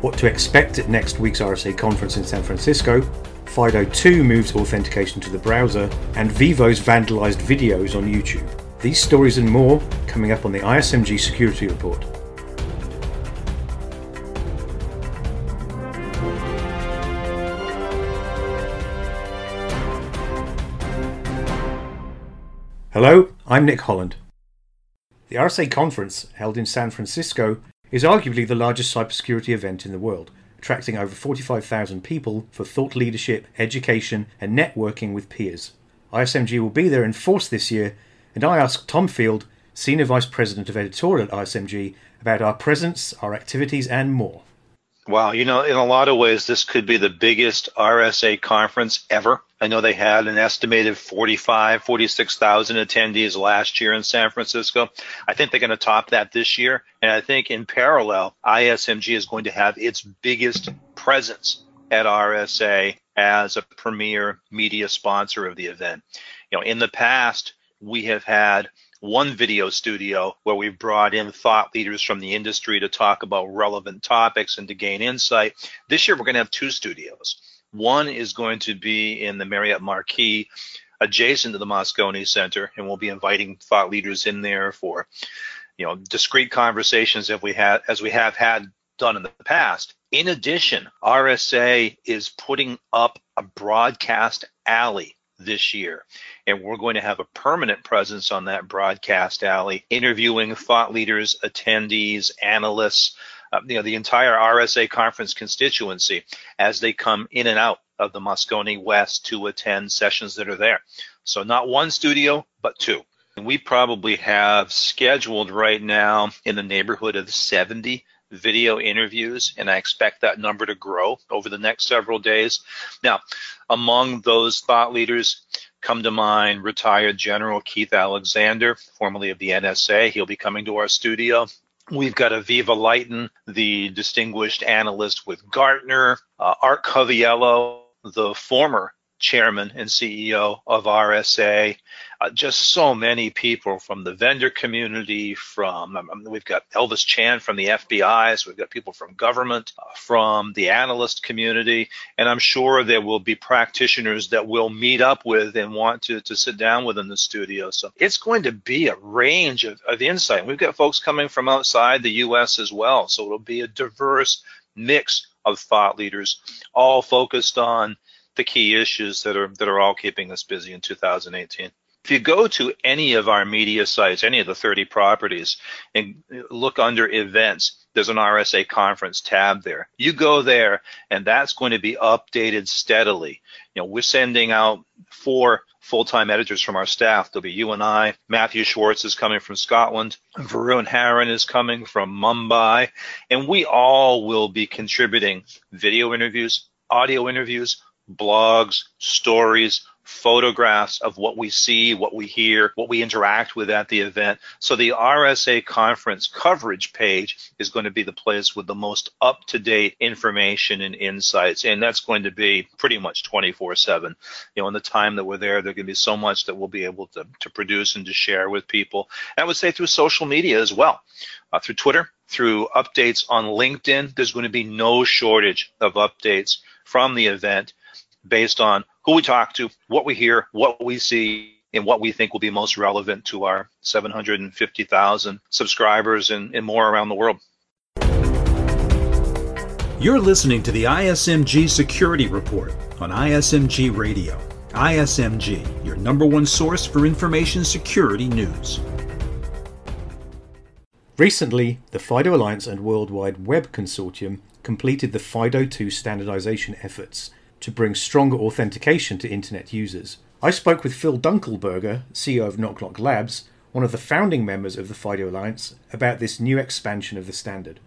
what to expect at next week's RSA conference in San Francisco, FIDO 2 moves authentication to the browser, and Vevo's vandalized videos on YouTube. These stories and more coming up on the ISMG Security Report. Hello, I'm Nick Holland. The RSA conference, held in San Francisco, is arguably the largest cybersecurity event in the world, attracting over 45,000 people for thought leadership, education, and networking with peers. ISMG will be there in force this year, and I asked Tom Field, Senior Vice President of Editorial at ISMG, about our presence, our activities, and more. Wow, you know, in a lot of ways, this could be the biggest RSA conference ever. I know they had an estimated 45, 46,000 attendees last year in San Francisco. I think they're going to top that this year. And I think in parallel, ISMG is going to have its biggest presence at RSA as a premier media sponsor of the event. You know, in the past, we have had one video studio where we've brought in thought leaders from the industry to talk about relevant topics and to gain insight. This year, we're going to have two studios. One is going to be in the Marriott Marquis adjacent to the Moscone Center, and we'll be inviting thought leaders in there for, you know, discrete conversations as we have as we have had done in the past. In addition, RSA is putting up a broadcast alley this year. And we're going to have a permanent presence on that broadcast alley, interviewing thought leaders, attendees, analysts, uh, you know, the entire RSA conference constituency as they come in and out of the Moscone West to attend sessions that are there. So not one studio, but two. And we probably have scheduled right now in the neighborhood of 70 video interviews, and I expect that number to grow over the next several days. Now, among those thought leaders, come to mind retired General Keith Alexander, formerly of the NSA. He'll be coming to our studio. We've got Avivah Litan, the distinguished analyst with Gartner, uh, Art Coviello, the former chairman and CEO of RSA. Uh, just so many people from the vendor community, from um, we've got Elvis Chan from the FBI, so we've got people from government, uh, from the analyst community, and I'm sure there will be practitioners that we'll meet up with and want to, to sit down with in the studio. So it's going to be a range of, of insight. We've got folks coming from outside the U.S. as well, so it'll be a diverse mix of thought leaders, all focused on the key issues that are that are all keeping us busy in 2018. If you go to any of our media sites, any of the 30 properties, and look under events, there's an RSA conference tab there. You go there, and that's going to be updated steadily. You know, we're sending out four full-time editors from our staff. There'll be you and I. Mathew Schwartz is coming from Scotland. Varun Haran is coming from Mumbai, and we all will be contributing video interviews, audio interviews, blogs, stories, photographs of what we see, what we hear, what we interact with at the event. So the RSA conference coverage page is going to be the place with the most up-to-date information and insights. And that's going to be pretty much 24-7. You know, in the time that we're there, there's going to be so much that we'll be able to, to produce and to share with people. And I would say through social media as well, uh, through Twitter, through updates on LinkedIn, there's going to be no shortage of updates from the event based on who we talk to, what we hear, what we see, and what we think will be most relevant to our 750,000 subscribers and, and more around the world. You're listening to the ISMG Security Report on ISMG Radio. ISMG, your number one source for information security news. Recently, the FIDO Alliance and World Wide Web Consortium completed the FIDO 2 standardization efforts to bring stronger authentication to internet users. I spoke with Phil Dunkelberger, CEO of Nok Nok Labs, one of the founding members of the FIDO Alliance, about this new expansion of the standard.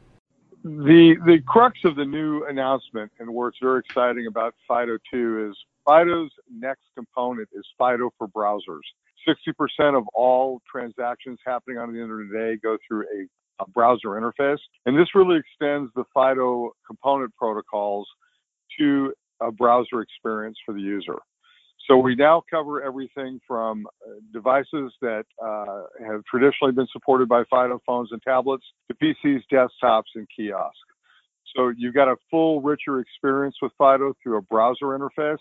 The the crux of the new announcement and what's very exciting about FIDO 2 is FIDO's next component is FIDO for browsers. 60% of all transactions happening on the internet today go through a, a browser interface. And this really extends the FIDO component protocols to a browser experience for the user. So we now cover everything from uh, devices that uh, have traditionally been supported by FIDO phones and tablets to PCs, desktops, and kiosks. So you've got a full, richer experience with Fido through a browser interface,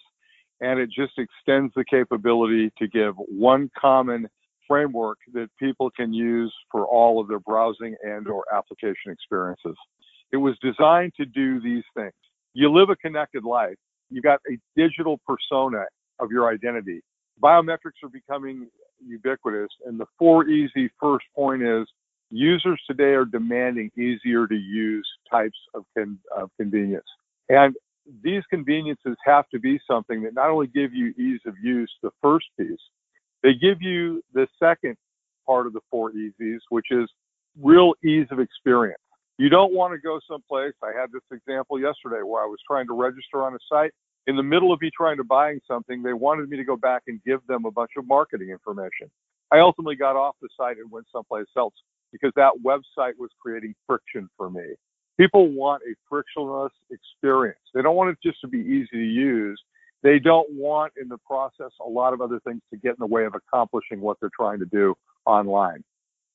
and it just extends the capability to give one common framework that people can use for all of their browsing and or application experiences. It was designed to do these things. You live a connected life. You've got a digital persona of your identity. Biometrics are becoming ubiquitous, and the four easy first point is users today are demanding easier to use types of, con- of convenience. And these conveniences have to be something that not only give you ease of use, the first piece, they give you the second part of the four easies, which is real ease of experience. You don't want to go someplace. I had this example yesterday where I was trying to register on a site. In the middle of me trying to buying something, they wanted me to go back and give them a bunch of marketing information. I ultimately got off the site and went someplace else because that website was creating friction for me. People want a frictionless experience. They don't want it just to be easy to use. They don't want in the process a lot of other things to get in the way of accomplishing what they're trying to do online.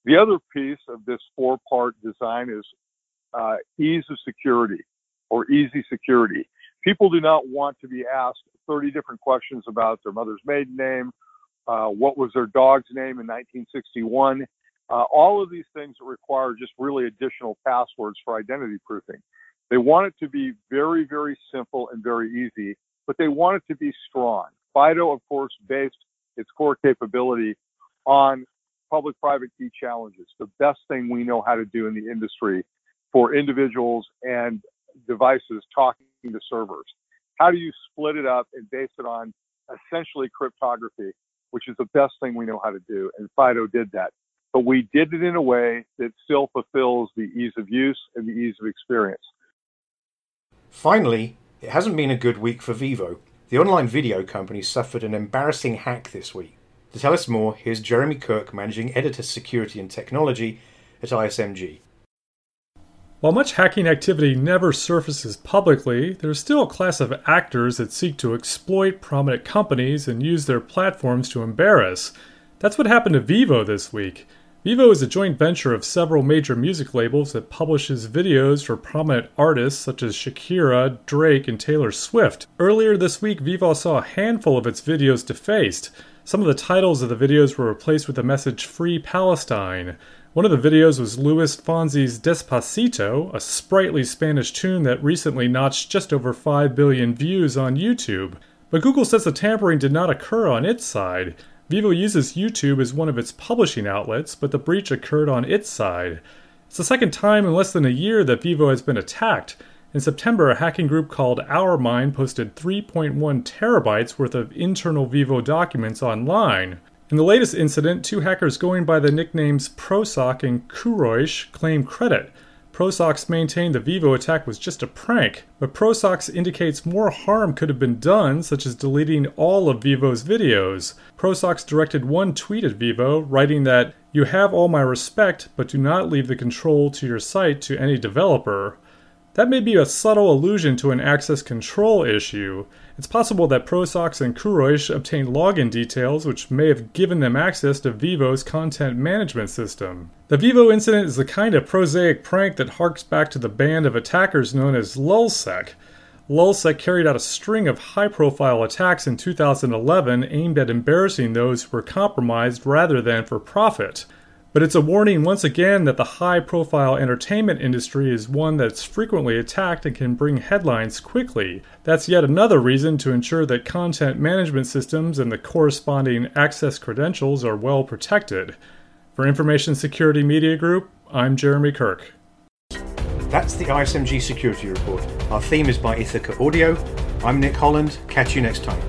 The other piece of this four part design is uh, ease of security or easy security. People do not want to be asked 30 different questions about their mother's maiden name, uh, what was their dog's name in 1961, uh, all of these things require just really additional passwords for identity proofing. They want it to be very, very simple and very easy, but they want it to be strong. FIDO, of course, based its core capability on public-private key challenges, the best thing we know how to do in the industry for individuals and devices talking to servers. How do you split it up and base it on essentially cryptography, which is the best thing we know how to do? And FIDO did that but we did it in a way that still fulfills the ease of use and the ease of experience. Finally, it hasn't been a good week for Vevo. The online video company suffered an embarrassing hack this week. To tell us more, here's Jeremy Kirk, Managing Editor Security and Technology at ISMG. While much hacking activity never surfaces publicly, there's still a class of actors that seek to exploit prominent companies and use their platforms to embarrass. That's what happened to Vevo this week. Vevo is a joint venture of several major music labels that publishes videos for prominent artists such as Shakira, Drake, and Taylor Swift. Earlier this week, Vevo saw a handful of its videos defaced. Some of the titles of the videos were replaced with the message Free Palestine. One of the videos was Luis Fonsi's Despacito, a sprightly Spanish tune that recently notched just over 5 billion views on YouTube. But Google says the tampering did not occur on its side. Vevo uses YouTube as one of its publishing outlets, but the breach occurred on its side. It's the second time in less than a year that Vevo has been attacked. In September, a hacking group called OurMine posted 3.1 terabytes worth of internal Vevo documents online. In the latest incident, two hackers going by the nicknames Prosox and Kuroish claim credit. Prosox maintained the Vevo attack was just a prank, but Prosox indicates more harm could have been done, such as deleting all of Vevo's videos. Prosox directed one tweet at Vevo, writing that, You have all my respect, but do not leave the control to your site to any developer. That may be a subtle allusion to an access control issue. It's possible that Prosox and Kuroish obtained login details which may have given them access to Vevo's content management system. The Vevo incident is the kind of prosaic prank that harks back to the band of attackers known as Lulzsec. Lulzsec carried out a string of high profile attacks in 2011 aimed at embarrassing those who were compromised rather than for profit. But it's a warning once again that the high profile entertainment industry is one that's frequently attacked and can bring headlines quickly. That's yet another reason to ensure that content management systems and the corresponding access credentials are well protected. For Information Security Media Group, I'm Jeremy Kirk. That's the ISMG Security Report. Our theme is by Ithaca Audio. I'm Nick Holland. Catch you next time.